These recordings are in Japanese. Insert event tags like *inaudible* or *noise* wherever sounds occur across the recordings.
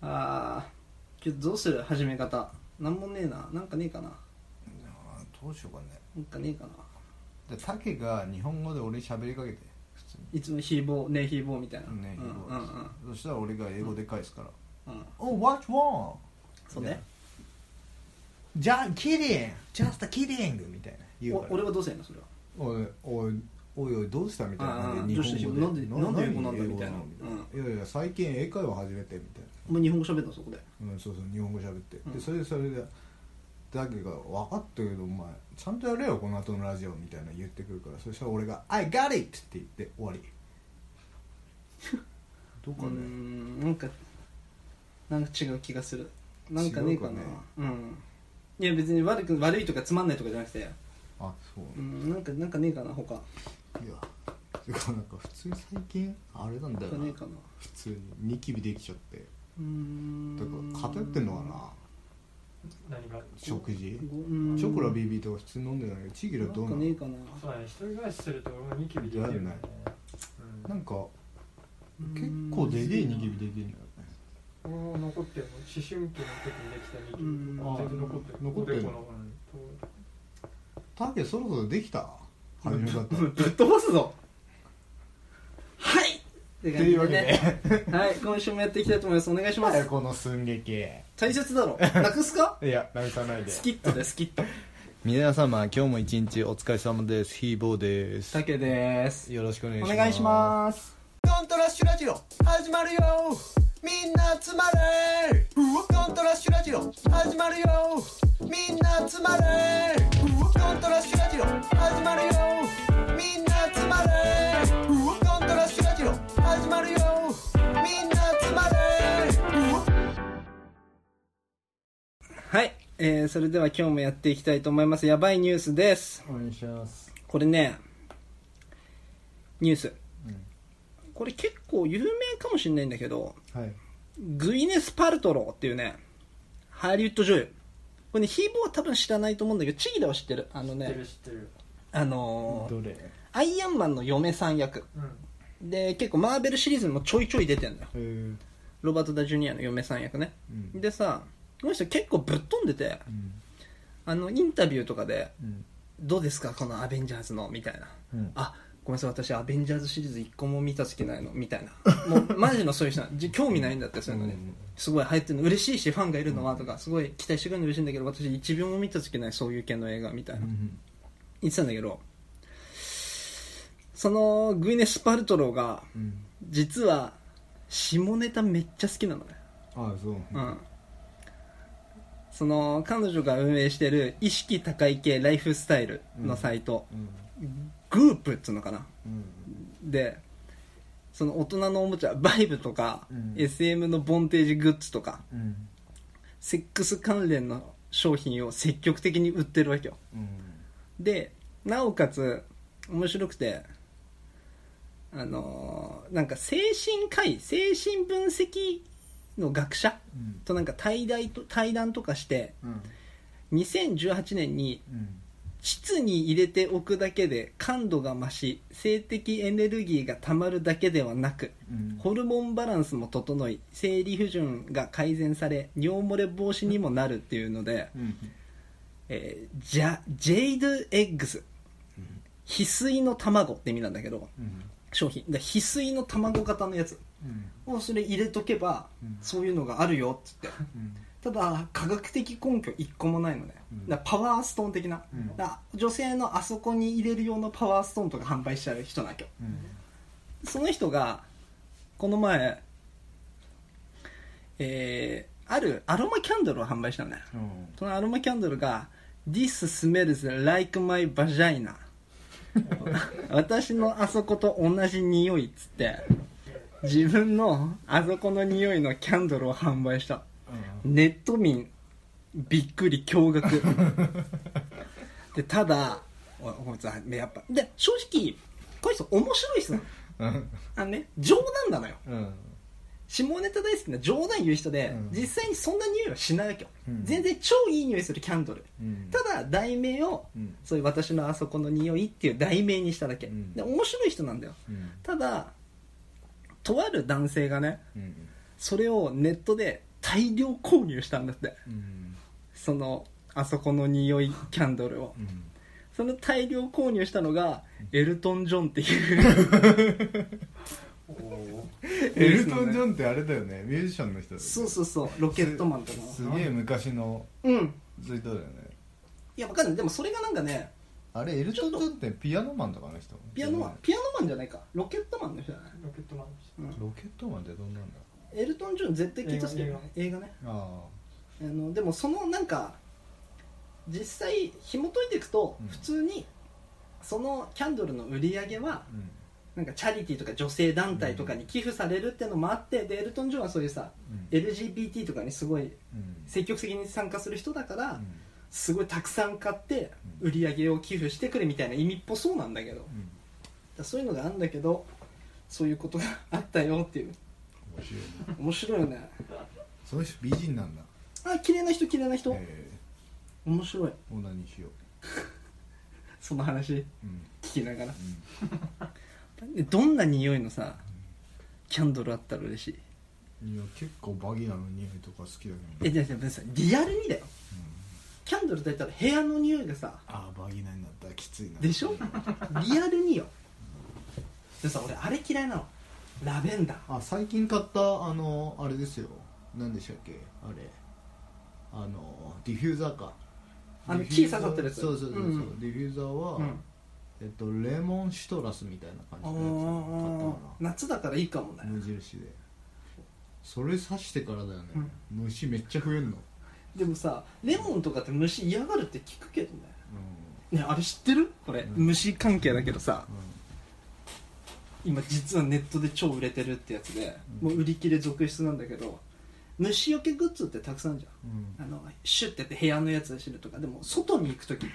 あーけどどうする始め方。なんもねえな。なんかねえかな。あーどうしようかね。なんかねえかな。でタケが日本語で俺に喋りかけて。普通いつもヒーボーねえヒーボーみたいな。にねうんうんうん。そしたら俺が英語で返すから。うん「Oh what wrong?」そうね。じゃあキリン just a kidding みたいな。言うから。お俺はどうせやの？それは。おいおいおいおいどうした？みたいな感じであーどうした日本語で。なんでなんで英語なんだ？何みたいな。英語？いやいや最近英会話始めてみたいお前日本語喋ったのそこで。なうんそうそう日本語喋って、うん。でそれでそれでだけが分かったけどお前ちゃんとやれよこの後のラジオみたいな言ってくるからそしたら俺が「I got it!」って言って終わり。*laughs* どうかねんなんかなんか違う気がする。なんかねえかな。違うかね。うん。いや別に悪く悪いとかつまんないとかじゃなくて。あそう。うんなんかなんかねえかな他。いやてかなんか普通に最近あれなんだよな。なんかねえかな。普通にニキビできちゃってだから偏ってんのかな？何が？食事？チョコラ BB とか普通に飲んでないけどチーギラどうな？のなんかねえかな。そうだね一人暮らしすると俺もニキビできるよね。うん。なんか結構ででえニキビできるんだよね。俺も残ってるもん思春期の時にできたニキうんビとか。全然残ってる残ってるの？うんタケそろそろできた？始め方ぶっ飛ばすぞはいってというわけではい今週もやっていきたいと思います。お願いします。この寸劇大切だろ。*laughs* なくすか？いやなくさないで。スキットでスキット。皆様今日も一日お疲れ様です。ヒーボーです。たけです。よろしくお願いします。お願いします。コントラッシュラジオ始まるよ。みんな集まれ。コントラッシュラジオ始まるよ。みんな集まれ。コントラッシュラジオ始まるよ。みんな集まれはい、えー、それでは今日もやっていきたいと思います。やばいニュースです。お願いします。これねニュース。うん。これ結構有名かもしれないんだけどはい。グイネス・パルトローっていうねハリウッド女優。これねヒーボーは多分知らないと思うんだけどチギラは知ってる？あのねる知ってる。あのーどれ？アイアンマンの嫁さん役。うん。で結構マーベルシリーズにもちょいちょい出てんだよ。ロバート・ダ・ジュニアの嫁さん役ね。うん。でさこの人結構ぶっ飛んでてうん。あのインタビューとかでうん「どうですかこのアベンジャーズの」みたいな。うん。あごめんなさい私アベンジャーズシリーズ一個も見たつきないのみたいな。もう *laughs* マジのそういう人興味ないんだってそういうのね、うんすごい入ってるの。嬉しいしファンがいるのはとかすごい期待してくれるの嬉しいんだけど私1秒も見たつきないそういう系の映画みたいな、言ってたんだけどそのグイネス・パルトローがうん。実は下ネタめっちゃ好きなのね。あそう。うんその彼女が運営してる意識高い系ライフスタイルのサイト、うん。グープっつうのかな。うん。でその大人のおもちゃバイブとか、うん。SM のボンテージグッズとかうん。セックス関連の商品を積極的に売ってるわけよ。うん。でなおかつ面白くてあのーなんか精神科医精神分析の学者うん。となんか対談と対談とかしてうん。2018年にうん。膣に入れておくだけで感度が増し性的エネルギーがたまるだけではなくうん。ホルモンバランスも整い生理不順が改善され尿漏れ防止にもなるっていうので、うん。えージャジェイドエッグス。翡翠の卵って意味なんだけどうん。商品。で翡翠の卵型のやつ。うんをそれ入れとけば、うん。そういうのがあるよっつって。うん。ただ科学的根拠一個もないのね、うん。だパワーストーン的な、女性のあそこに入れる用のパワーストーンとか販売しちゃう人なわけ。ようん。その人がこの前えーあるアロマキャンドルを販売したのね。うん。そのアロマキャンドルが「This smells like my vagina」*laughs* 私のあそこと同じ匂いっつって自分のあそこの匂いのキャンドルを販売した。ネット民びっくり驚愕。*laughs* でただおいこいつはやっぱで正直こいつ面白い人なのうん。あのね冗談なのよ。うん。下ネタ大好きな冗談言う人で、うん。実際にそんな匂いはしないわけよ、うん。全然超いい匂いするキャンドル。うん。ただ題名を、うん。そういう私のあそこの匂いっていう題名にしただけ、うん。で面白い人なんだよ。うん。ただとある男性がねうん。それをネットで大量購入したんだって。うん。そのあそこの匂いキャンドルを。うん。その大量購入したのがエルトン・ジョンっていう。*laughs* エルトン・ジョンってあれだよね。ミュージシャンの人だよね。そうそうそう。ロケットマンとか。のすげえ昔のうん。ツイートだよね。いやわかんない。でもそれがなんかねあれエルトン・ジョンってピアノマンとかの人？ピアノマンピアノマンじゃないか。ロケットマンの人じゃない、ロケットマンでしうん。ロケットマンってどんなんだ？エルトン・ジョン絶対聞いたっすけど映映画ね。ああ。のでもそのなんか実際紐解いていくとうん。普通にそのキャンドルの売り上げはあうん。なんかチャリティーとか女性団体とかに寄付されるっていうのもあってでエルトン・ジョンはそういうさうん。LGBT とかにすごいうん。積極的に参加する人だからうんすごいたくさん買ってうん。売り上げを寄付してくれみたいな意味っぽそうなんだけど。うん。らそういうのがあるんだけどそういうことがあったよっていう。面白いね面白いよね。その人美人なんだ。あ綺麗な人綺麗な人。え面白い。えオナニーしよ *laughs* その話ううん。聞きながら。うん。でどんな匂いのさキャンドルあったら嬉しい？いや結構バギナの匂いとか好きだけどえじゃあじゃあさリアルにだよキャンドルって言ったら部屋の匂いがさああバギナになったらきついな。でしょ？リアルによ。でさ俺あれ嫌いなの。ラベンダー。あ最近買ったあのあれですよ。何でしたっけ？あれ。あのディフューザーか。あの木刺さってるやつ。そうそうそうそう、うん。ディフューザーは、うん。えっとレモンシトラスみたいな感あじのやつ買ったーか夏だからいいかもね。な無印で。それ刺してからだよね、虫めっちゃ増えんのでもさレモンとかって虫嫌がるって聞くけどね。うねあれ知ってる？これ、うん。虫関係だけどさ。ん、うん。今実はネットで超売れてるってやつで、うん。もう売り切れ続出なんだけど虫除けグッズってたくさんあるじうん。ゃん。あのシュッてやって部屋のやつで知るとか。でも外に行く時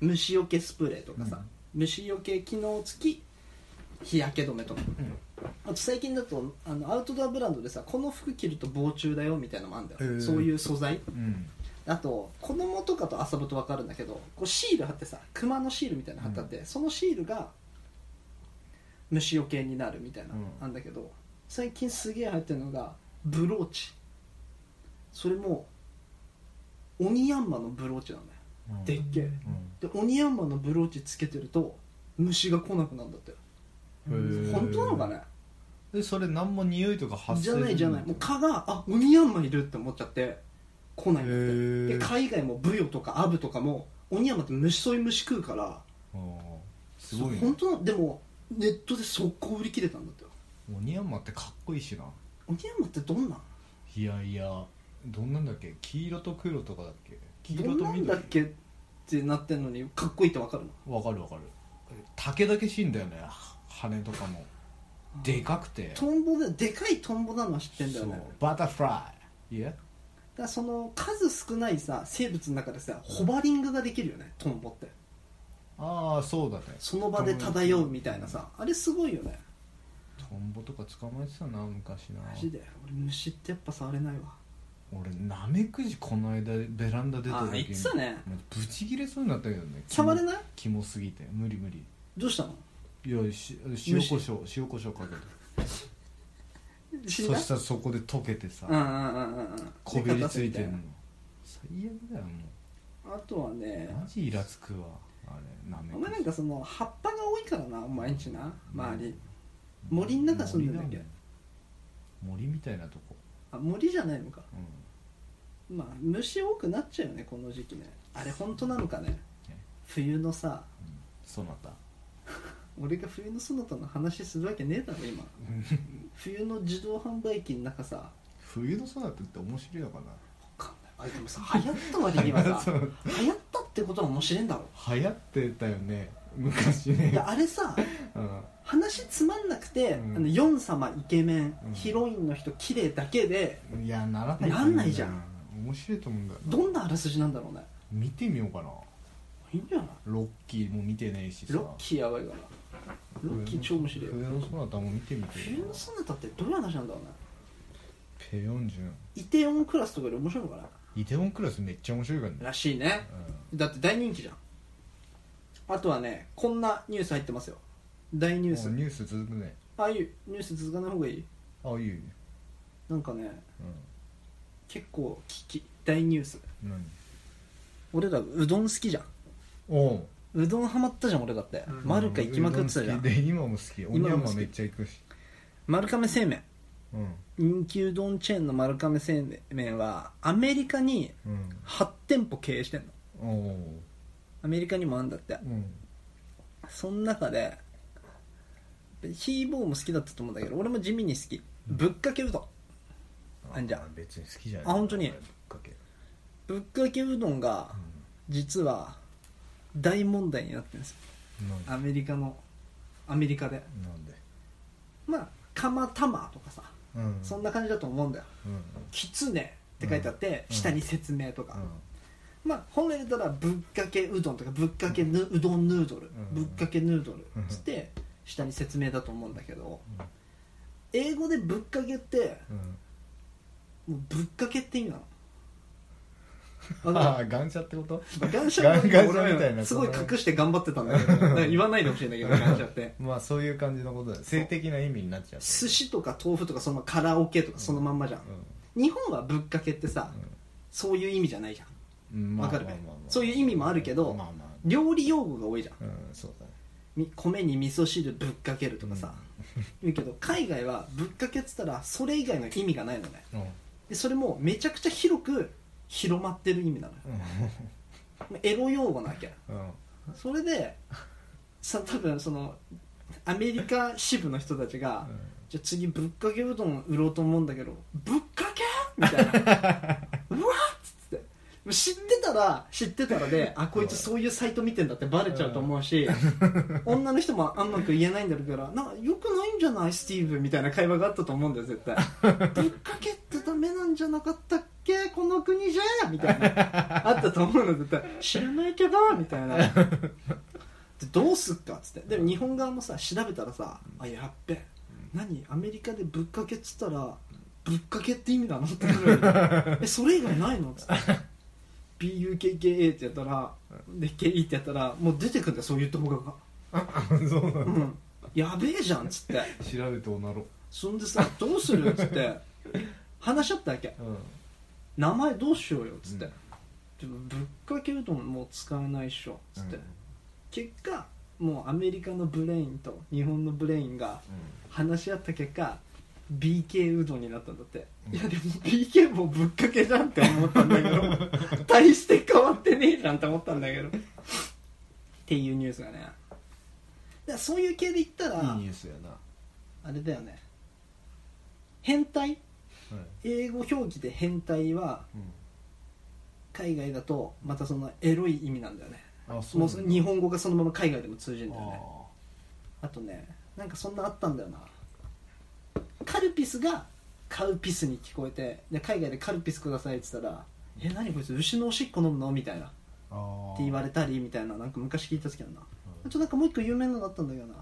虫除けスプレーとかさ、虫除け機能付き日焼け止めとかあと最近だとあのアウトドアブランドでさこの服着ると防虫だよみたいなのもあるんだよ、へー。そういう素材。うん。あと子供とかと遊ぶと分かるんだけどこうシール貼ってさ熊のシールみたいなの貼ってあって、そのシールが虫除けになるみたいなのうん。あんだけど、最近すげえ流行ってるのがブローチ。それもオニヤンマのブローチなんだよ。うん。でっけえ。でオニヤンマのブローチつけてると虫が来なくなるんだって本当なのかね？でそれ何も匂いとか発生じゃないじゃない。もう蚊があオニヤンマいるって思っちゃって来ないんだってで海外もブヨとかアブとかもオニヤンマって虫そういう虫食うからすごいね。本当なでもネットで速攻売り切れたんだってよ。オニヤンマってかっこいいしな。オニヤンマってどんな？んいやいやどんなんだっけ？黄色と黒とかだっけ？黄どんなん色と緑だっけってなってんのにかっこいいってわかるの？わかるわかる。竹だけしいんだよね羽とかも。でかくて。トンボででかいトンボなのは知ってんだよね。バタフライ。いやだその数少ないさ生物の中でさホバリングができるよねトンボって。ああそうだね。その場で漂うみたいなさあれすごいよね。トンボとか捕まえてたな昔な。マジで？俺虫ってやっぱ触れないわ。俺ナメクジこの間ベランダ出たあ時言ってたね。ブチギレそうになったけどね。触れない？キモすぎて。無理無理。どうしたの？いやし塩コショウ塩コショウかけて。死んだそしたらそこで溶けてさうんうんうんうんうん。こびりついてんの。る最悪だよもあとはねうマジイラつくわあれナメお前なんかその葉っぱが多いからなお前んちな周り。森の中住んでんだっけ？森だ森みたいなとこ。あ森じゃないのか。うん。まあ虫多くなっちゃうよねこの時期ね。あれ本当なのかね？ね。冬のさ。そなた俺が冬のそなたの話するわけねえだろ今。*laughs* 冬の自動販売機の中さ。わ冬のそなたって面白いのかな？かんない。あでもさ流行った割にはさ *laughs* 流行ったってことは面白いんだろ。流行ってたよね。昔ね。いやあれさうん。話つまんなくて、うん。あのヨン様イケメン、うん。ヒロインの人綺麗だけでいやならないなんないじゃん。面白いと思うんだよな。どんなあらすじなんだろうね。見てみようかな。いいんじゃない？ロッキーも見てねえしさ。ロッキーやばいからロッキー超面白いよ。冬のそなたも見てみて冬のそなたってどういう話なんだろうね。ペヨンジュン。イテオンクラスとかより面白いのかな。イテウォンクラスめっちゃ面白いからね。らしいね。だって大人気じゃん。あとはねこんなニュース入ってますよ。大ニュース。うんニュース続くね。ああいうニュース続かない方がいい？あいいよ。なんかね結構危機大ニュース。何？俺らうどん好きじゃん。おううどんハマったじゃん俺だって、うん。マルカ行きまくってたじゃん。で今も好き。鬼今も好き。山めっちゃ行くし。丸亀製麺。うん。人気うどんチェーンの丸亀製麺はアメリカにうん。8店舗経営してんの。おうアメリカにもあんだって。うん。その中でヒーボーも好きだったと思うんだけど俺も地味に好き。ぶっかけうどん。あんじゃん。別に好きじゃない。あ本当に。ぶっかけ。ぶっかけうどんが実は大問題になってるんですよ。なんアメリカのアメリカで。なんで？まあ釜玉とかさうん。そんな感じだと思うんだよ。うんきつねって書いてあって、うん。下に説明とか、うまあ本来だったらぶっかけうどんとかぶっかけぬうどんヌードル、うん。ぶっかけヌードルうん。つって下に説明だと思うんだけどうん。英語でぶっかけってん。もうぶっかけって意味なのああガンシャってこと？ガンシャみたいなすごい隠して頑張ってたんだけど。言わないでほしいんだけどガンシャって。*laughs* まあそういう感じのことだよ。性的な意味になっちゃう寿司とか豆腐とかそのカラオケとかそのまんまじゃん、日本はぶっかけってさ、そういう意味じゃないじゃん。うんわかるまあまあまあまあ。そういう意味もあるけど料理用語が多いじゃん。うんそうだ米に味噌汁ぶっかけるとかさ、言うけど海外はぶっかけっつったらそれ以外の意味がないのね。うん。でそれもめちゃくちゃ広く広まってる意味なのよ。エロ用語なわけうん。それでさ多分そのアメリカ支部の人たちが、じゃあ次ぶっかけうどん売ろうと思うんだけどぶっかけ？みたいな。*laughs* うわっつって。知ってたら知ってたらであこいつそういうサイト見てんだってバレちゃうと思うし女の人もあんまく言えないんだろうからなんかよくないんじゃない？スティーブみたいな会話があったと思うんだよ絶対。*laughs* ぶっかけってダメなんじゃなかったっけ？この国じゃみたいな。*laughs* あったと思うの絶対。知らないけどみたいな。*laughs* でどうすっかっつって。でも日本側もさ調べたらさあやっべ。何？アメリカでぶっかけっつったらぶっかけって意味なのってなる *laughs* えそれ以外ないの？っつって。BUKKA ってやったらで KE ってやったらもう出てくんだよそういう動画が。そうなうん。んやべえじゃんっつって。調べておなろそんでさどうする？っつって。話し合ったわけ。うん名前どうしようよっつって、うん。でもぶっかけうどんもう使えないっしょ。っつって、うん。結果もうアメリカのブレインと日本のブレインが話し合った結果 BK うどんになったんだって、うん。いやでも BK もぶっかけじゃんって思ったんだけど。*laughs* 大して変わってねえじゃんって思ったんだけど。っていうニュースがね。だからそういう系で言ったらいいニュースやな。あれだよね。変態はい英語表記で変態は海外だとまたそのエロい意味なんだよね。あもうそ日本語がそのまま海外でも通じるんだよね。ああとねなんかそんなあったんだよな。カルピスがカウピスに聞こえてで海外でカルピスくださいって言ったら「え何こいつ牛のおしっこ飲むの?」みたいな。っあて言われたりみたいななんか昔聞いた時あるなあとなんかもう一個有名なのだったんだけどな。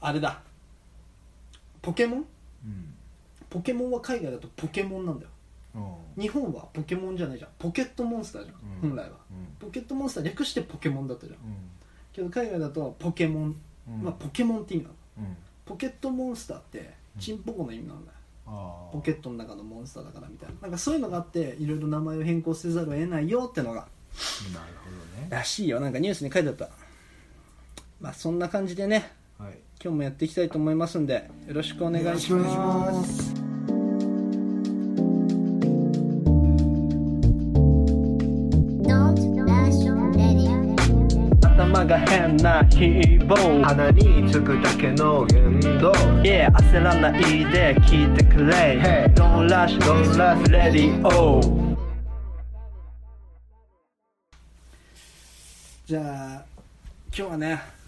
あれだ。ポケモン？うん。ポケモンは海外だとポケモンなんだよ。あ日本はポケモンじゃないじゃん。ポケットモンスターじゃん、うん。本来は。うん。ポケットモンスター略してポケモンだったじゃん。うけど海外だとポケモン、んうん。まあ、ポケモンって意味なの。うん。ポケットモンスターってチンポコの意味なんだよ。ポケットの中のモンスターだからみたいな。なんかそういうのがあっていろいろ名前を変更せざるを得ないよってのが。なるほどね。らしいよ。なんかニュースに書いてあった。まあそんな感じでね。はい今日もやっていきたいと思いますんでよろしくお願いします.頭が変なヒーボー鼻につくだけの言動。Yeah 焦らないで聞いてくれ。Hey Don't rush Don't rush Radio じゃあ今日はね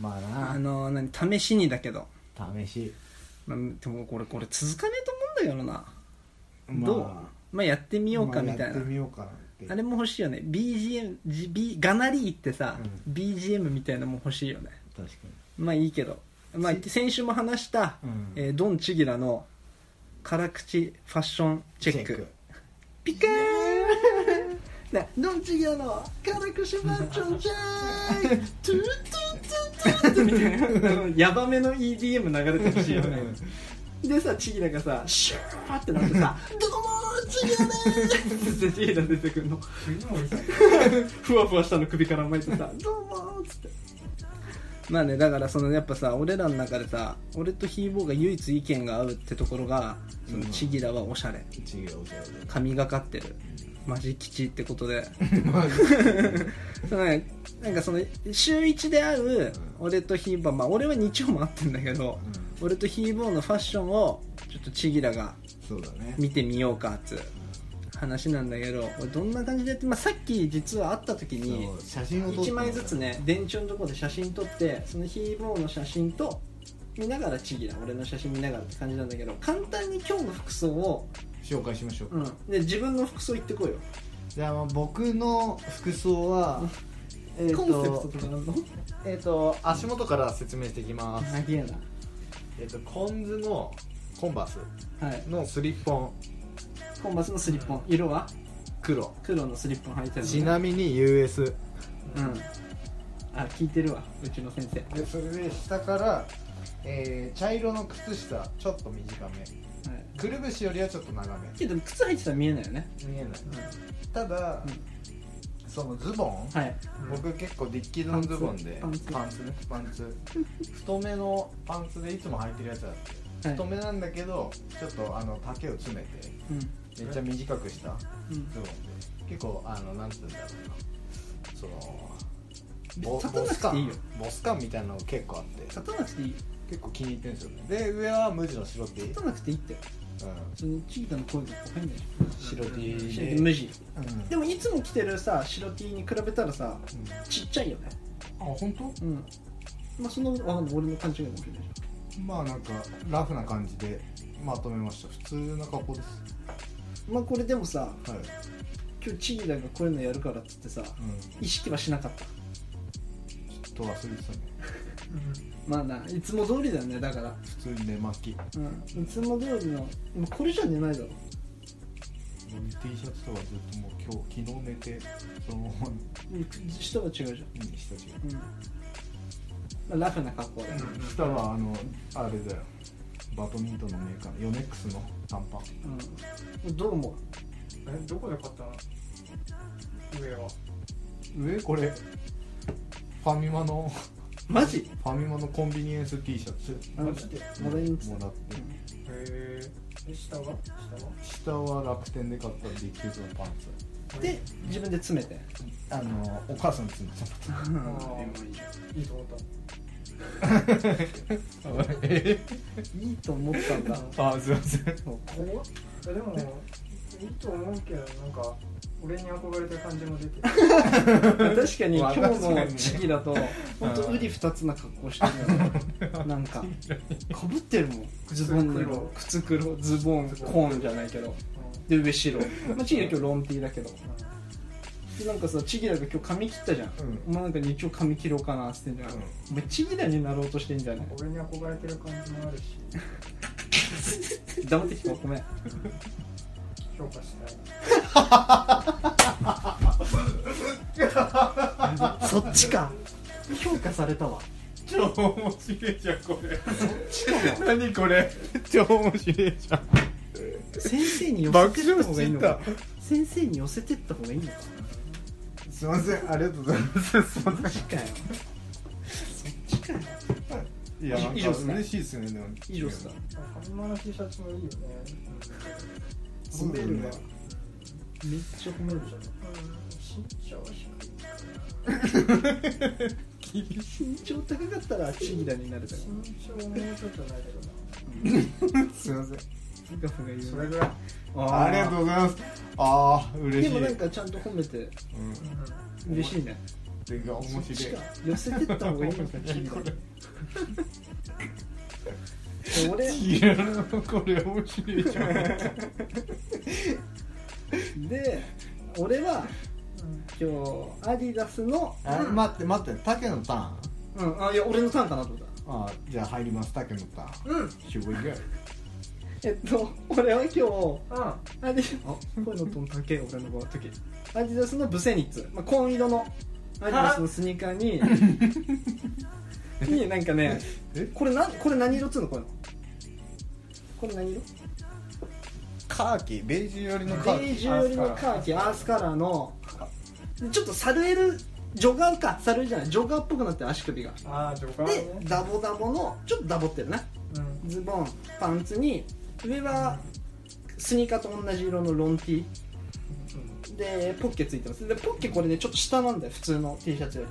まああの何試しにだけど、な試し。まあ、でもこれこれ続かねえと思うんだけどな、どう？まあまあやってみようかみたいな、まあやってみようかなって。あれも欲しいよね。BGM じ B ガナリーってさ、う BGM みたいなのも欲しいよね。確かまあいいけど、まあ、先週も話した、うん。えードン・チギラの *laughs* 辛口ファッションチェック。ピカーン！ねドン・チギラの辛口ファッションチェック！トゥートゥートゥートゥーみたいなヤバめの EDM 流れてほしいよね。でさチギラがさシューってなってさ「*laughs* どうもーチギラでーす」ってチギラ出てくるの。ふわふわしたの首から巻いてさ「どうも」まあねだからそのやっぱさ俺らの中でさ俺とヒーボーが唯一意見が合うってところがそのチギラはおしゃれ。違うおしゃれ神がかってる。マジ吉ってことで。で *laughs* マジ *laughs* そのねなんかその週一で会う俺とヒーボーまあ俺は日曜も会ってんだけど俺とヒーボーのファッションをちょっとチギラがそうだね。見てみようかっつう話なんだけど俺どんな感じでやって、まあ、さっき実は会った時に写真を撮って1枚ずつね電柱のところで写真撮ってそのヒーボーの写真と見ながらチギラ俺の写真見ながらって感じなんだけど簡単に今日の服装を、紹介しましょう、うん、で自分の服装言ってこいよ、じゃあまあ僕の服装はえっコンセプトととかあるの？えっ、と足元から説明していきます。長えな。えっ、とコンズのコンバースはい。のスリッポンコンバスのスリッポン。色は？黒。黒のスリッポン履いてるのちなみに US うん。あ聞いてるわ。うちの先生。でそれで下から、えー茶色の靴下ちょっと短め。はい。くるぶしよりはちょっと長め。けど靴履いてたら見えないよね。見えない、ただ、そのズボン、はい。僕結構ディッキーズのズボンでパンツ。パンツね。パンツ。太めのパンツでいつも履いてるやつだって、はい太めなんだけどちょっとあの丈を詰めてうん。めっちゃ短くしたうん。ズボンで結構あのなんつうんだろうな。そのボ立たなくていいよ。ボス感みたいなのが結構あって。立たなくていいよ。結構気に入ってるんですよね。で上は無地の白 T、うん、立たなくていいって。そのチータの声が入んない。じ白 T ゃんで無地。うん。でもいつも着てるさ白 T に比べたらさちっちゃいよね。あ本当？うん。まあそのわかんない俺の勘違いかもしれないじまあなんかラフな感じでまとめました。普通な格好です。まあこれでもさはい、今日チータがこういうのやるからっつってさうん、意識はしなかった？ちょっと忘れてたね。*laughs* まあないつも通りだよねだから。普通に寝巻き。うん。いつも通りのこれじゃ寝ないだろ。T シャツとかずっともう今日昨日寝てそのまま。うん。下は違うじゃん。にしたしう。ん。まあラフな格好で。下はあのあれだよ。バドミントンのメーカーのヨネックスの短パン。うん。どう思う？えどこで買ったの？上は。上？これ。ファミマの。マジ？ファミマのコンビニエンス T シャツ。マジで？もらって。へえで下は？下は？下は楽天で買ったディッキーズのパンツ。で自分で詰めて。あのお母さんに詰めた。いいと思ったいいと思ったんだあすいません。こうえでもいいと思うけどなんか俺に憧れてる感じも出てる。*laughs* 確かに今日の時期だと本当ウリ二つな格好してるよねなんかかぶってるもん。ズボンに黒。靴黒ズボンコーンじゃないけど。で上白。まあチギラ今日ロンティーだけど。でなんかさチギラが今日髪切ったじゃん、お前なんか日曜髪切ろうかなっつってんじゃん、うん。お前チギラになろうとしてんじゃない俺に憧れてる感じもあるし。*laughs* 黙って聞こうごめん。評価したい。そっちか。評価されたわ。超面白いじゃんこれ。何これ。超面白いじゃん。先生に寄せ爆てった方がいいのかた。先生に寄せてった方がいいのかすいません。ありがとうございます。すいまマジかよ。そっちかよ。いやなんかか嬉しいですねでも。以上っすか？ファミマの T シャツもいいよね。そうだよね。めっちゃ褒めるじゃん。身長低い。*laughs* 身長高かったらチギラになるだろ身長もうちょっとないけどなすいませんガフが言うそれぐらいありがとうございます。ああ嬉しい。でもなんかちゃんと褒めて。うん。嬉しいね。面白い。寄せてった方がいいのかチギラに俺いやこれ面白い。じゃんで俺は今日アディダスのあ待って待って竹のターン？うんあいや俺のターンかなと思っあじゃあ入ります竹のターン。たうん。Here we go えっと俺は今日あアディあ声のトーン高え俺の時アディダスのブセニッツ、まあ、紺色のアディダスのスニーカーにになんかねえ？これなこれ何色っつうのこれこれ何色？カーキベージュ寄りのベカーキ。ージュ寄りのカーキアースカラー。のちょっとサルエルジョガーか。サルエルじゃないジョガーっぽくなってる足首が。ああジョガでーね。ダボダボのちょっとダボってるな。うん。ズボンパンツに上はスニーカーと同じ色のロン T でポッケついてます。でポッケこれねちょっと下なんだよ普通の T シャツよ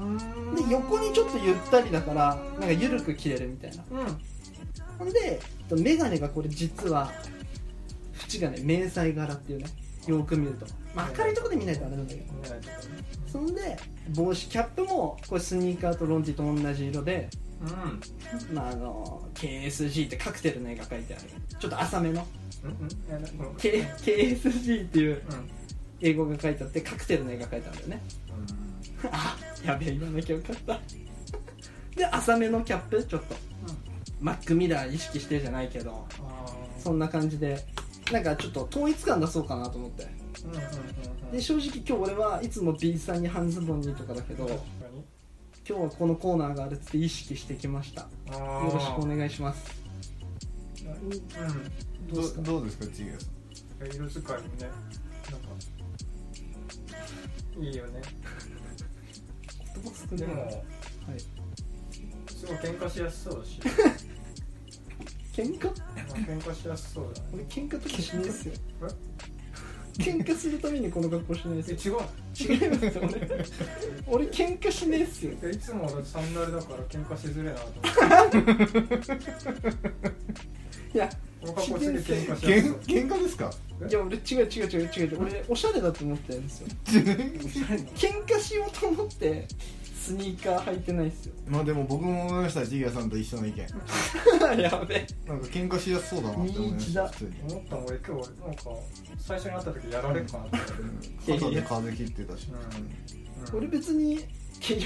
うん。りで横にちょっとゆったりだからなんか緩く着れるみたいな。うん。ほんでメガネがこれ実は縁がね迷彩柄っていうねよく見ると、まあ、明るいとこで見ないとあれなんだけど。そんで帽子キャップもこれスニーカーとロンティと同じ色で、うん。まあ、あの KSG ってカクテルの絵が描いてある。ちょっと浅めの。うんうん。KSG っていううん。英語が書いてあってカクテルの絵が描いてあるんだよねあやべえ言わなきゃよかった。で浅めのキャップちょっと。マックミラー意識してじゃないけど。そんな感じで。なんかちょっと統一感出そうかなと思って。うんうんうんうん。で正直今日俺はいつも B さんに半ズボンにとかだけど今日はこのコーナーがあるっつって意識してきました。よろしくお願いします。どうですか？どどうですかちげさん？色使いもね。なんかいいよね。言葉少ない。でもはい。すごい喧嘩しやすそうだし。*laughs* 喧嘩？まあ喧嘩しやすそうだね。俺喧嘩とかしないっすよ。え？喧嘩するためにこの格好しないっすえよ違う。違いますよ俺俺喧嘩しねえっすよ。いつも俺サンダルだから喧嘩しづれえなと思って。*laughs* いやこの格好すげえ喧嘩喧嘩ですか？いや俺違う違う違う違う。違う俺おしゃれだと思ってるんですよ。*laughs* 喧嘩しようと思ってスニーカー履いてないっすよ。まあでも僕も思いましたジゲさんと一緒の意見。*laughs* やべえ。なんか喧嘩しやすそうだなって思いました普通に。思ったの俺今日なんか最初に会った時やられるかなって。思って肩で風切ってたしうん。俺別にいや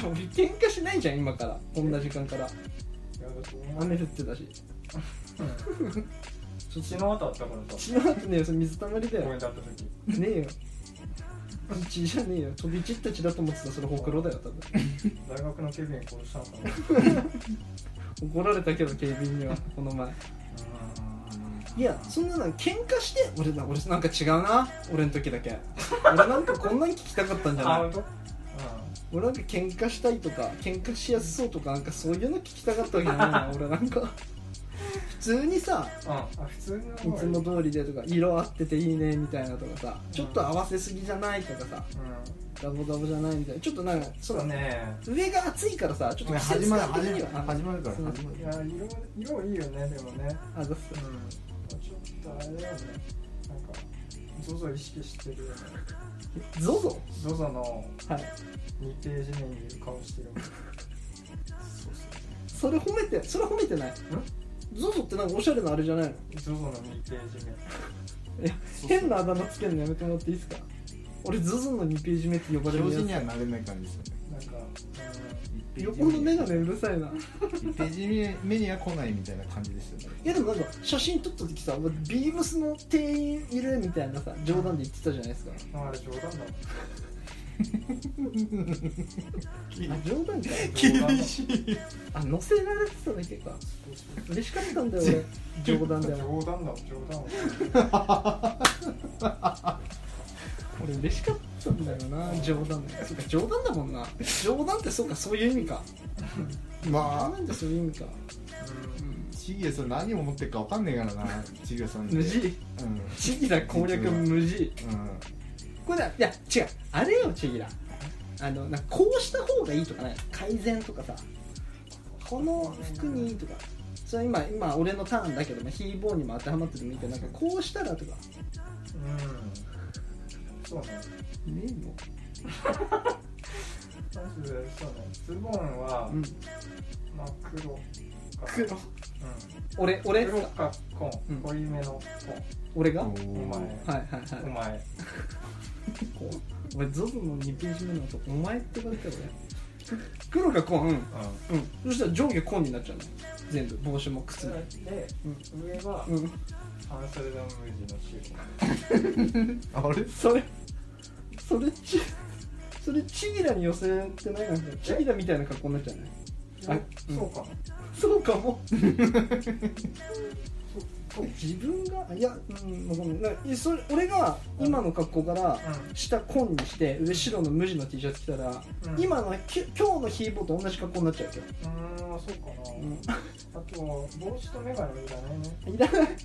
俺喧嘩しないじゃん今から。こんな時間から。雨降ってたし。うん。*laughs* 血の跡あったからさ。血の後ねよそれ水たまりだよ。公園で会った時。ねえよ血じゃねえよ。飛び散った血だと思ってた。それほくろだよ多分。*laughs* 大学のケビン殺したのかな。*laughs* 怒られたけど警備員にはこの前。いやそんなの喧嘩して俺な俺なんか違うな。俺の時だけ。俺なんかこんなに聞きたかったんじゃない？俺なんか喧嘩したいとか喧嘩しやすそうとかなんかそういうの聞きたかったわけじゃないな俺なんか普通にさうん。あ普通のいつも通りでとか色合ってていいねみたいなとかさちょっと合わせすぎじゃないとかさうダボダボじゃないみたいなちょっとなんかんそそううね。上が暑いからさちょっと季節始まる始まる始まるからそう始まるいや色色いいよねでもね。あざっすうんちょっとあれだよね。なんか ZOZO 意識してるよねゾゾ ZOZO のはい。2ページ目にいる顔してる。*laughs* それ褒めてそれ褒めてない？ゾゾってなんかおしゃれなあれじゃないの？ZOZO の2ページ目いや変なあだ名つけるのやめてもらっていいですか？俺ゾゾの2ページ目って呼ばれる表紙にやはなれない感じですよね。なんか、つ横の眼鏡うるさいな。1ページ目には来ないみたいな感じですよね。いやでもなんか写真撮った時さビームスの店員いるみたいなさ冗談で言ってたじゃないですか。うん、ああれ冗談だ冗談か厳しいあ載せられてただけか。嬉しかったんだよ俺。冗談でも冗談だ冗談俺嬉しかったんだよな冗談。でそうか冗談だもんな。冗談ってそうかそういう意味か。冗まあ。談ってそういう意味か。チゲさん。何を持ってるか分かんねえからなチゲさん無事。うん。チギラ攻略無事これだいや違う。あれよチギラあのなこうした方がいいとかね改善とかさ。この服にとか。それ今今俺のターンだけどねヒーボーにも当てはまってるみたいななんかこうしたらとか。うん。そうね。ねえのそうね。ズボンは、うん。まあ黒か。黒。う俺俺ん黒か紺、うん。濃いめの俺が？はいおー。紺お前。はいはい。お前俺 ZOZO の2ページ目の後お前って言われたよ俺黒が紺うん、うん、そしたら上下紺になっちゃうの。全部。帽子も靴も。で、上は、うん。半袖の無地の白あれ？それそれちそれチギラに寄せてないなんかチギラみたいな格好になっちゃうね。あうん。そうかなそうかも *laughs* 自分がいやうんごめんなんかいそれ俺が今の格好から下紺にして上白の無地の T シャツ着たら、うん。今のき今日のヒーボーと同じ格好になっちゃうよ、うんそうかな、うん。あと帽子と眼鏡いらないね。いらない。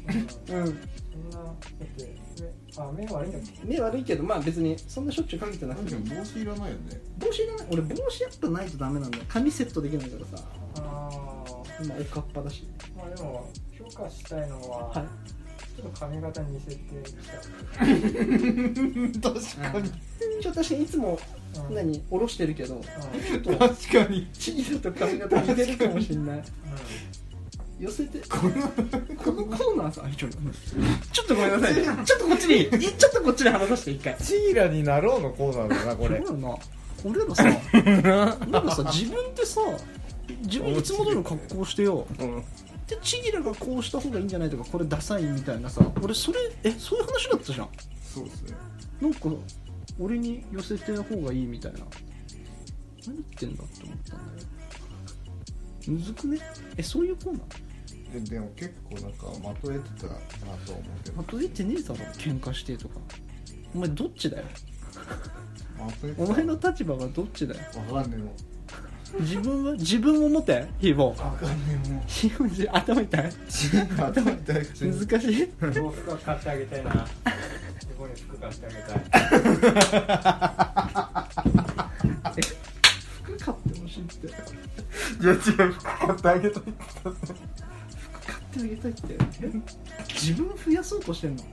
うん。うん。そんなだって目あ目悪いんだっけ目悪いけどまあ別にそんなしょっちゅうかけてなくて。も帽子いらないよね。帽子いらない。俺帽子やっぱないとダメなんだよ。髪セットできないからさ。あ今おかっぱだし。あまあでも評価したいのは、はい。ちょっと髪型似せてき *laughs* 確かに。ちょっと確かにいつもた、うん。何下ろしてるけどうん。ちょっと確かに。チギラと髪型似てるかもしんない。寄せて。このこのコーナーさあちょっとごめんなさいちょっとこっちにいちょっとこっちに話させて一回チーラになろうのコーナーだなこれ。そうだな俺らさ *laughs* 俺らさ自分ってさ自分いつも通りの格好してようんでチギラがこうした方がいいんじゃないとかこれダサいみたいなさ俺それえそういう話だったじゃん。そうですね。なんか俺に寄せて方がいいみたいな。何言ってんだって思ったんだよ。むずくね？えそういうコーナー？ででも結構なんかまとえてたなと思うけどまとえてねえだろ。喧嘩してとか。お前どっちだよ？*laughs* お前の立場はどっちだよ？たわかんねえもん自分は自分を持て？ヒーボー。わかんねえもんヒーボーじ頭痛い？頭痛い。普通に難しい？洋服は買ってあげたいな。ここに服買ってあげたい。服買ってほしいって。いや違う服買ってあげたい買ってあげたいって。え自分増やそうとしてんの？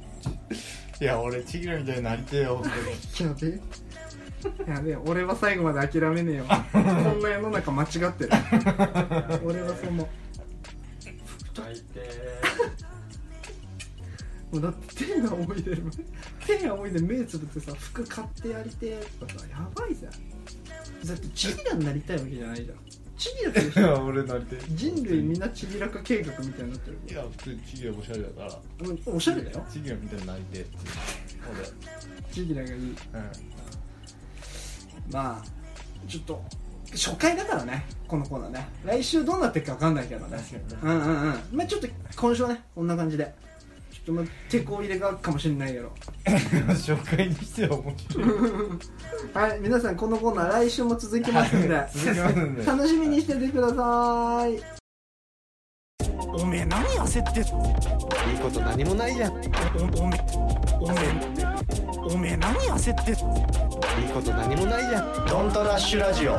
いや俺チギラみたいになりてえよ本気の手いやべえ俺は最後まで諦めねえよ。こんな世の中間違ってる。俺はその最低。もうだって手が重いで手が重いで目つぶってさ服買ってやりてえとかさやばいぜだってチギラになりたいわけじゃないじゃん。チギラっていや俺なりてえ。人類みんなチギラ化計画みたいになってる。いや普通にチギラおしゃれだから。おおしゃれだよ。チギラみたいになりてえって *laughs* チギラがいい。俺うんまあちょっと初回だからねこのコーナーね。来週どうなってるか分かんないけどね。うんうんうん。まあちょっと今週はねこんな感じで。ちょっとまあ手こ入れがあるかもしれないけど。紹介にしては面白い。*laughs* はい皆さんこのコーナー来週も続きますんで、続きますんで。楽しみにしててください。おめえ何焦っていいこと何もないじゃん。おおめおめおめえ何焦ってこと何もないじゃん。ドントラッシュラジオ。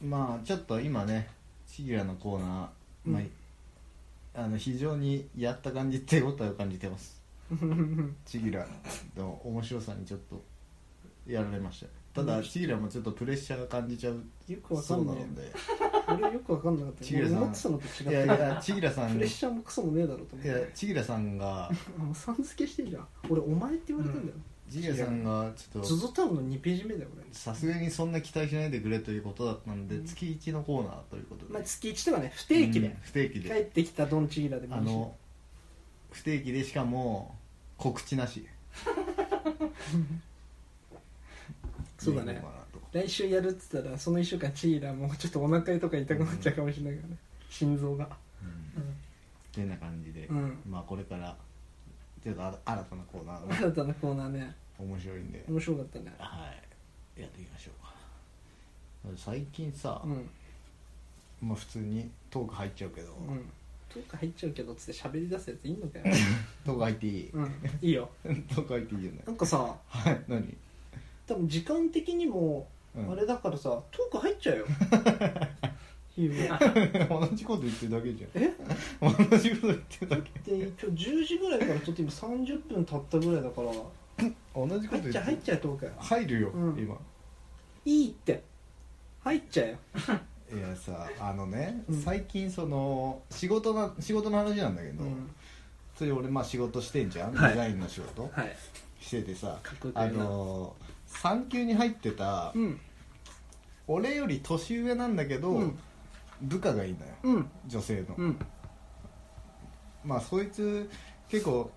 まあちょっと今ねチギラのコーナー、うん。まああの非常にやった感じ手応えを感じてます。*laughs* チギラの面白さにちょっとやられましたただチギラもちょっとプレッシャーが感じちゃうよくわかそうんなないので俺よくわかんなかった。チギラさん。俺思ってたのと違ったいやいやチギラさん。いプレッシャーもクソもねえだろうと思っやてチギラさんがもうさん付けしてんじゃん。俺お前って言われてんだよ、チギラさんがちょっズとゾタウンの2ページ目だよ俺。さすがにそんな期待しないでくれということだったので、うん。月1のコーナーということで、まあ月1とかね不定期うんで不定期帰でってきたドンチギラでもいいし。あの不定期でしかも告知なし *laughs* そうだね。来週やるっつったらその1週間チギラもうちょっとお腹とか痛くなっちゃうかもしれないからね。心臓が。ってな感じで、うん。まあこれからちょっとあ新たなコーナーが新たなコーナーね。面白いんで、面白かったね。はい。やっていきましょうか。最近さ、うん。まあ普通にトーク入っちゃうけど、うん。トーク入っちゃうけどっつって喋り出すやついんのかよ。*laughs* トーク入っていい、うん。いいよ。*laughs* トーク入っていいよね。なんかさはい。何、多分時間的にもうん。あれだからさトーク入っちゃうよ。*laughs* 同じこと言ってるだけじゃん。え？同じこと言ってるだけ。で今日10時ぐらいからちょっと今30分経ったぐらいだから。同じこと言ってる。入っちゃう入っちゃうトークよ入るよ、うん。今。いいって。入っちゃうよ。いやさあのね、うん。最近その仕事の仕事の話なんだけど、うん。それ俺まあ仕事してんじゃん、はい。デザインの仕事？はい。しててさかっこよくあの産休に入ってた、うん。俺より年上なんだけど、うん。部下がいいのようん。女性の、うん。まあそいつ結構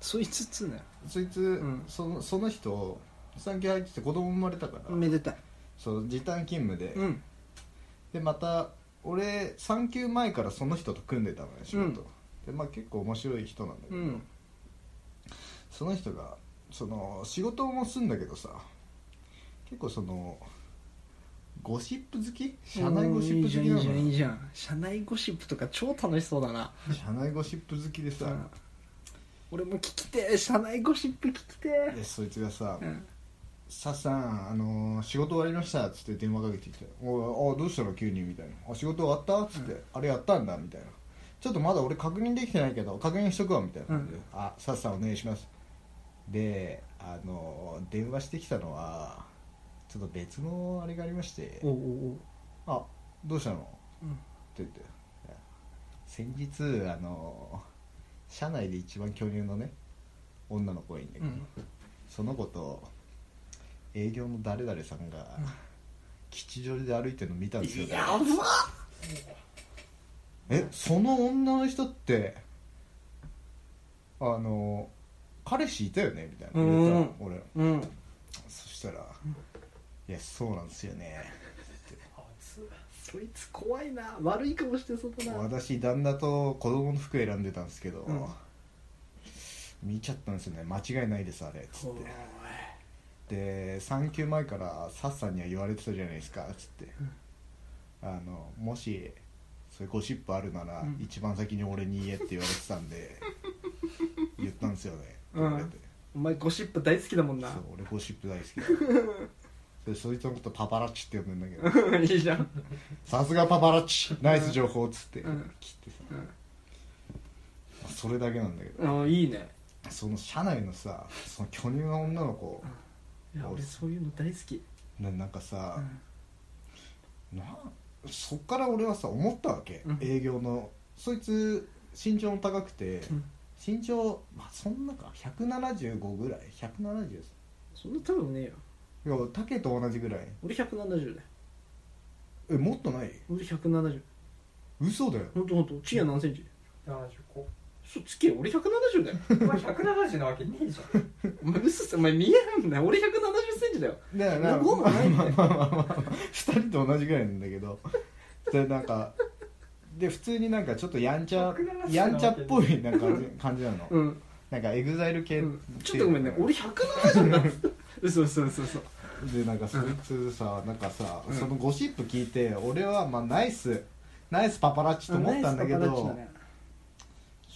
そいつっつうねそいつ、ん。そのその人産休入ってて子供生まれたから、めでたい。そう時短勤務で、うん。でまた俺産休前からその人と組んでたのよ仕事、うん。でまあ結構面白い人なんだけど、うん。その人がその仕事もすんだけどさ結構そのゴシップ好き？社内ゴシップ好きなのいいじゃんいいよじゃん。社内ゴシップとか超楽しそうだな、社内ゴシップ好きでさ、うん。俺も聞きてえ。社内ゴシップ聞きてでそいつがさえ、うん「さっさん、あのー仕事終わりました」っつって電話かけてきて「おいあどうしたの急に」みたいな「あ仕事終わった?」っつって、あれやったんだ」みたいな「ちょっとまだ俺確認できてないけど確認しとくわ」みたいな感じで。うん「あさっさんお願いします」であのー電話してきたのはちょっと別のあれがありましておうおうおう「あどうしたの?」うん。って言って「先日あのー社内で一番巨乳のね女の子がいいんだけど、うん。その子と営業の誰々さんが吉祥寺で歩いてるの見たんですよ。ねやばっ！えその女の人ってあの彼氏いたよね？みたいな言ったらうん。俺。うん。そしたら「いやそうなんですよね。そいつ怖いな。悪い顔してそうだな。私旦那と子供の服選んでたんですけど、うん。見ちゃったんですよね。間違いないですあれ」っつって。で産休前からサッさんには言われてたじゃないですか。つって、あのもしそういうゴシップあるなら、うん。一番先に俺に言えって言われてたんで言ったんですよね。うん。お前ゴシップ大好きだもんな。そう俺ゴシップ大好きだ *laughs* でそいつのことパパラッチって呼んでんだけど。*laughs* いいじゃん。さすがパパラッチ。ナイス情報っつって、うん。切ってさ、それだけなんだけど。うんいいね。その社内のさその巨乳の女の子、いや俺そういうの大好き。ななんかさう、ん。なそっから俺はさ思ったわけ、うん。営業の。そいつ身長も高くて、うん。身長まあそんなか。175ぐらい。170ですそんな多分ねえよいや竹と同じぐらい。俺170だよ。えもっとない？俺170嘘だよ。ほんとほんとチア何センチ？75嘘つけよ俺170だよ。*laughs* お前170なわけねえじゃん。*laughs* お前嘘っすお前見えんだよ。俺170センチだよ。だからなごもないんだよまあまあまあまあ2人と同じぐらいなんだけどでなんかで普通になんかちょっとやんちゃ170やんちゃっぽいなんか感じ感じなの、うん、なんかエグザイル系、うん、ちょっとごめんね俺170だ嘘嘘嘘嘘でなんかそいつさなんかさ、うん。そのゴシップ聞いて俺はまあナイスナイスパパラッチと思ったんだけどね。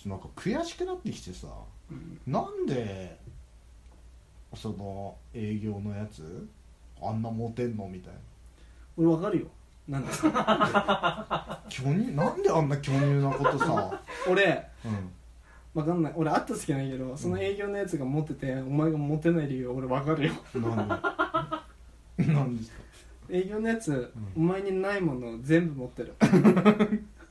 なんか悔しくなってきてさうん。なんでその営業のやつあんなモテんのみたいな。俺わかるよ。なんだ巨乳なんであんな巨乳なことさ、*laughs* 俺うん、わかんない。俺会った好きないけどその営業のやつが持っててお前が持てない理由俺わかるよ。なんで？*laughs* なんですか？営業のやつ、うお前にないもの全部持ってる。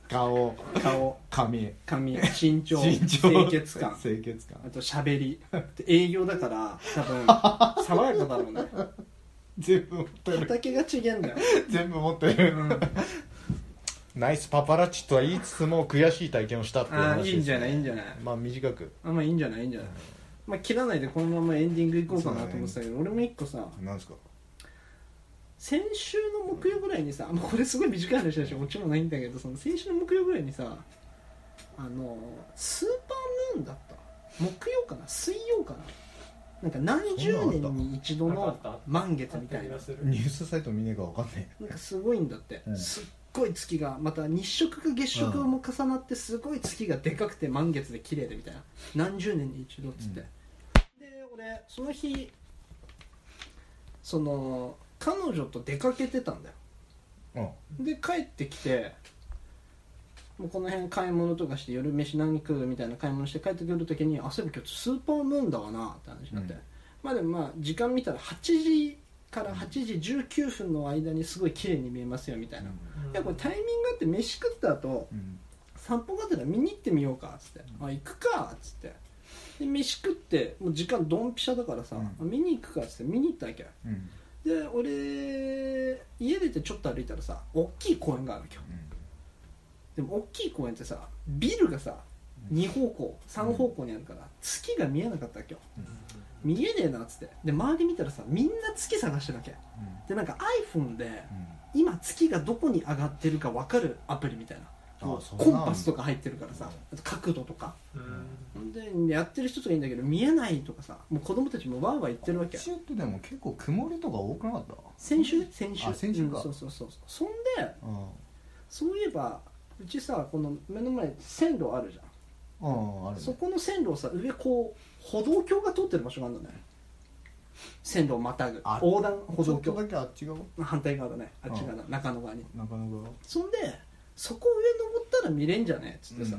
顔。顔。髪。髪。身長。身長。清潔感。清潔感。あと喋り。で営業だから多分 *laughs* 爽やかだろうね。全部持ってる。畑がちげんだよ、全部持ってる。うん、ナイスパパラッチとは言いつつも悔しい体験をしたっていうあ話です、ね、あいいんじゃないいいんじゃない。まあ短く。あまあいいんじゃないいいんじゃない。まあ切らないでこのままエンディングいこうかなと思ってたけど、俺も一個さなんですか？先週の木曜ぐらいにさ、まあ、これすごい短い話だしオチもないんだけどその先週の木曜ぐらいにさあのスーパームーンだった。木曜かな？水曜かな？なんか何十年に一度の満月みたいな。ニュースサイト見ねえかわかんねなんかすごいんだって、うん。すっごい月がまた日食か月食も重なってすごい月がでかくて満月で綺麗でみたいな。何十年に一度っつって、うん。で俺その日その彼女と出かけてたんだよ。えで帰ってきてもうこの辺買い物とかして夜飯何食うみたいな買い物して帰ってくる時にあそういえば今日スーパームーンだわなって話になって、うん。まあでもまあ時間見たら8時から8時19分の間にすごい綺麗に見えますよみたいな、いやこれタイミングあって飯食った後うん。散歩がてら見に行ってみようかっつって、あ行くかっつって。で飯食ってもう時間ドンピシャだからさ、うん。あ見に行くかっつって。見に行ったわけ。うん。で俺家出てちょっと歩いたらさ大きい公園があるわけよ。でも大きい公園ってさビルがさ2方向3方向にあるから月が見えなかったわけよ見えねえなっつって。で周り見たらさみんな月探してるわけ。でなんか iPhone で今月がどこに上がってるか分かるアプリみたいな。コンパスとか入ってるからさ角度とか。うん。でやってる人とかいいんだけど見えないとかさもう子供たちもわーわー言ってるわけ。中ってでも結構曇りとか多くなかった？先週？先週。あ先週か。うんそうそうそう。そんでうん。そういえばうちさこの目の前に線路あるじゃん。うんあるね。そこの線路をさ上こう歩道橋が通ってる場所があるのね。線路をまたぐ。あ横断歩道橋。ちょっとだけあっち側。反対側だね。あっち側だ中野側に。中野側。そんでそこ上登ったら見れんじゃねっつってさ、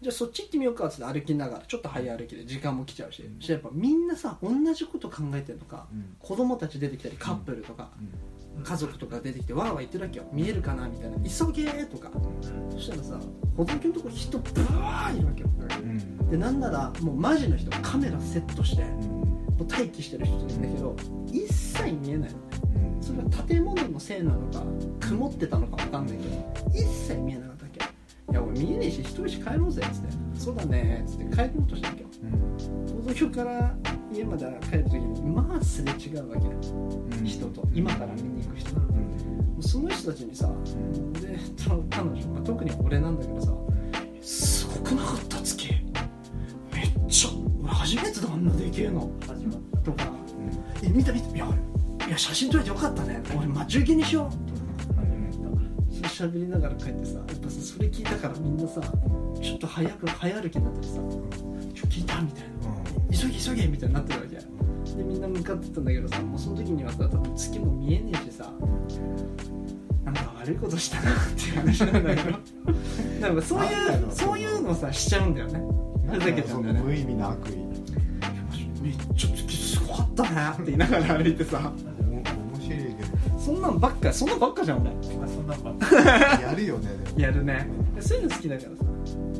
じゃあそっち行ってみようかっつって歩きながらちょっと早歩きで時間も来ちゃうし、そしたらやっぱみんなさ同じこと考えてるのか、うん。子供たち出てきたりカップルとか、家族とか出てきてわーわー言ってるわけよ。見えるかなみたいな「急げ!」とか。そしたらさ歩道橋のとこ人ブワーいるわけよ。うん。でなんならもうマジの人カメラセットしてうん。もう待機してる人いるんだけど一切見えないのね。うん。それは建物のせいなのか曇ってたのかわかんないけど一切見えなかったわけいや俺見えねえし一人し帰ろうぜっつって。そうだね。っつって帰ろうとしたわけよ。うん。歩道橋から家まで帰る時にまあすれ違うわけうん。人と。今から見に行く人。がその人たちにさでその彼女、まあ、特に俺なんだけどさ「すごくなかった月めっちゃ俺初めてだあんなでけえの。始まっ」とか「え見た見た。いやいや写真撮れてよかったね。俺待ち受けにしよう」そう喋りながら帰ってさやっぱさそれ聞いたからみんなさちょっと早く早歩きになったりさ「ちょ聞いた?」みたいな「急げ急げ」みたいになってるわけ。でみんな向かってったんだけどさもうその時にはさ多分月も見えねえしさなんか悪いことしたなっていう話なんだけど。*laughs* なんかそういうそういうのさしちゃうんだよね。ふざけちゃうんだよね。無意味な悪意。めっちゃ月すごかったねって言いながら歩いてさそんなんばっかそんなんばっかじゃん俺。そんなんばっか。ど *laughs* やるよねでも。やるね。そういうの好きだからさ。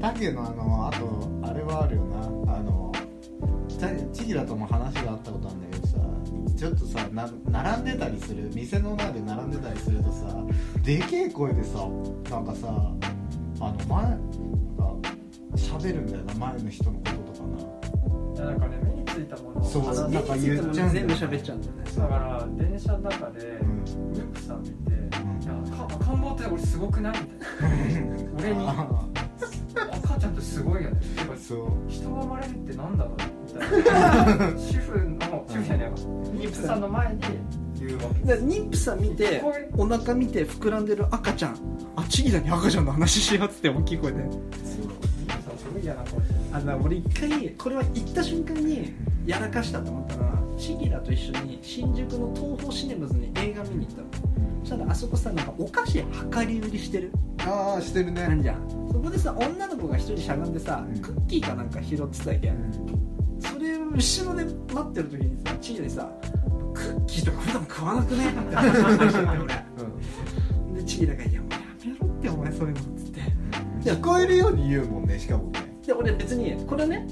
タケのあのあとあれはあるよな。あのタチギラとも話があったことあるんだけどさちょっとさな並んでたりする。店の前で並んでたりするとさでけえ声でさなんかさあの前なんか喋るんだよな前の人のこととかいやなんかねたものをそう話すなんか言っちゃうんだよ全部喋っちゃうんだよね。だから電車の中でうん。妊婦さん見て「いや赤赤ん坊って俺すごくない?」みたいな。*laughs* 俺にあ赤ちゃんってすごいよね。てかそう。人が生まれるってなんだろう？みたいな。*laughs* 主婦の主婦じゃねえわ。妊婦さんの前に言うわけで妊婦さん見てお腹見て膨らんでる赤ちゃん。あちぎだに赤ちゃんの話しようっつって大きい声で。妊婦さんすごい嫌な顔しあだ俺一回これは行った瞬間にやらかしたと思ったのはシギラと一緒に新宿の東宝シネマズに映画見に行ったの。そしたらあそこさなんかお菓子量り売りしてる。ああしてるね。なんじゃん。そこでさ女の子が一人しゃがんでさうん。クッキーかなんか拾ってたわけ。それを後ろで待ってる時にさチギラにさクッキーとか普段食わなくねって話してたよ俺。*laughs* でチギラが「いやもうやめろってお前そういうの」っつって。聞こえるように言うもんねしかもね。で俺別にこれはね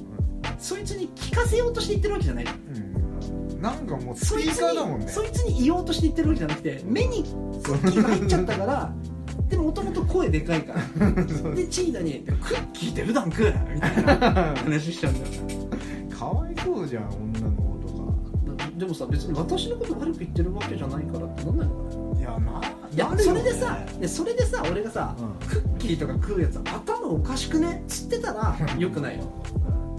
そいつに聞かせようとして言ってるわけじゃない。うん。なんかもうスピーそいつカーだもんね。にそいつに言おうとして言ってるわけじゃなくて目にクッキーが入っちゃったからでももともと声でかいから。*laughs* でチーダに「クッキーって普段食う?」みたいな話しちゃうんだよ。かわいそうじゃん女の子とか。でもさ別に私のこと悪く言ってるわけじゃないからってなんないのかな。いやないやね。それでさそれでさ俺がさ、うん。クッキーとか食うやつ頭おかしくね？っつってたら *laughs* よくないよ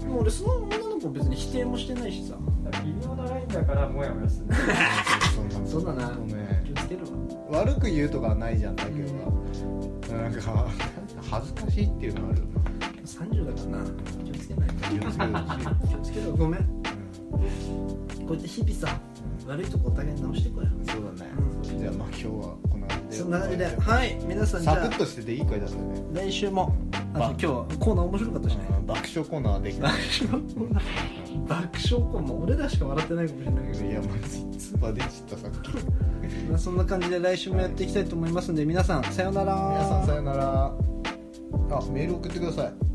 でも俺その女の子別に否定もしてないしさ。微妙なラインだからモヤモヤする。*laughs* そうだな。そうね。気をつけるわ。悪く言うとかはないじゃんだけど。なんか *laughs* 恥ずかしいっていうのはあるよ30だからな。気をつけないと。な気をつける気をつけろ。ごめん。こうやって日々さ悪いとこお互いに直していこうよ。そうだね。じゃあまあ今日はこんな感じで。そんな感じで。はい。皆さんじゃあ。サクッとしてていい回だったね。来週も今日はコーナー面白かったしね。うん爆笑コーナーできた。爆笑コーナー。爆笑コーナー。俺らしか笑ってないかもしれないけど。いやマジつばでちったさっき。*laughs* まあそんな感じで来週もやっていきたいと思いますんで皆さんさようなら。皆さんさよなら。あメール送ってください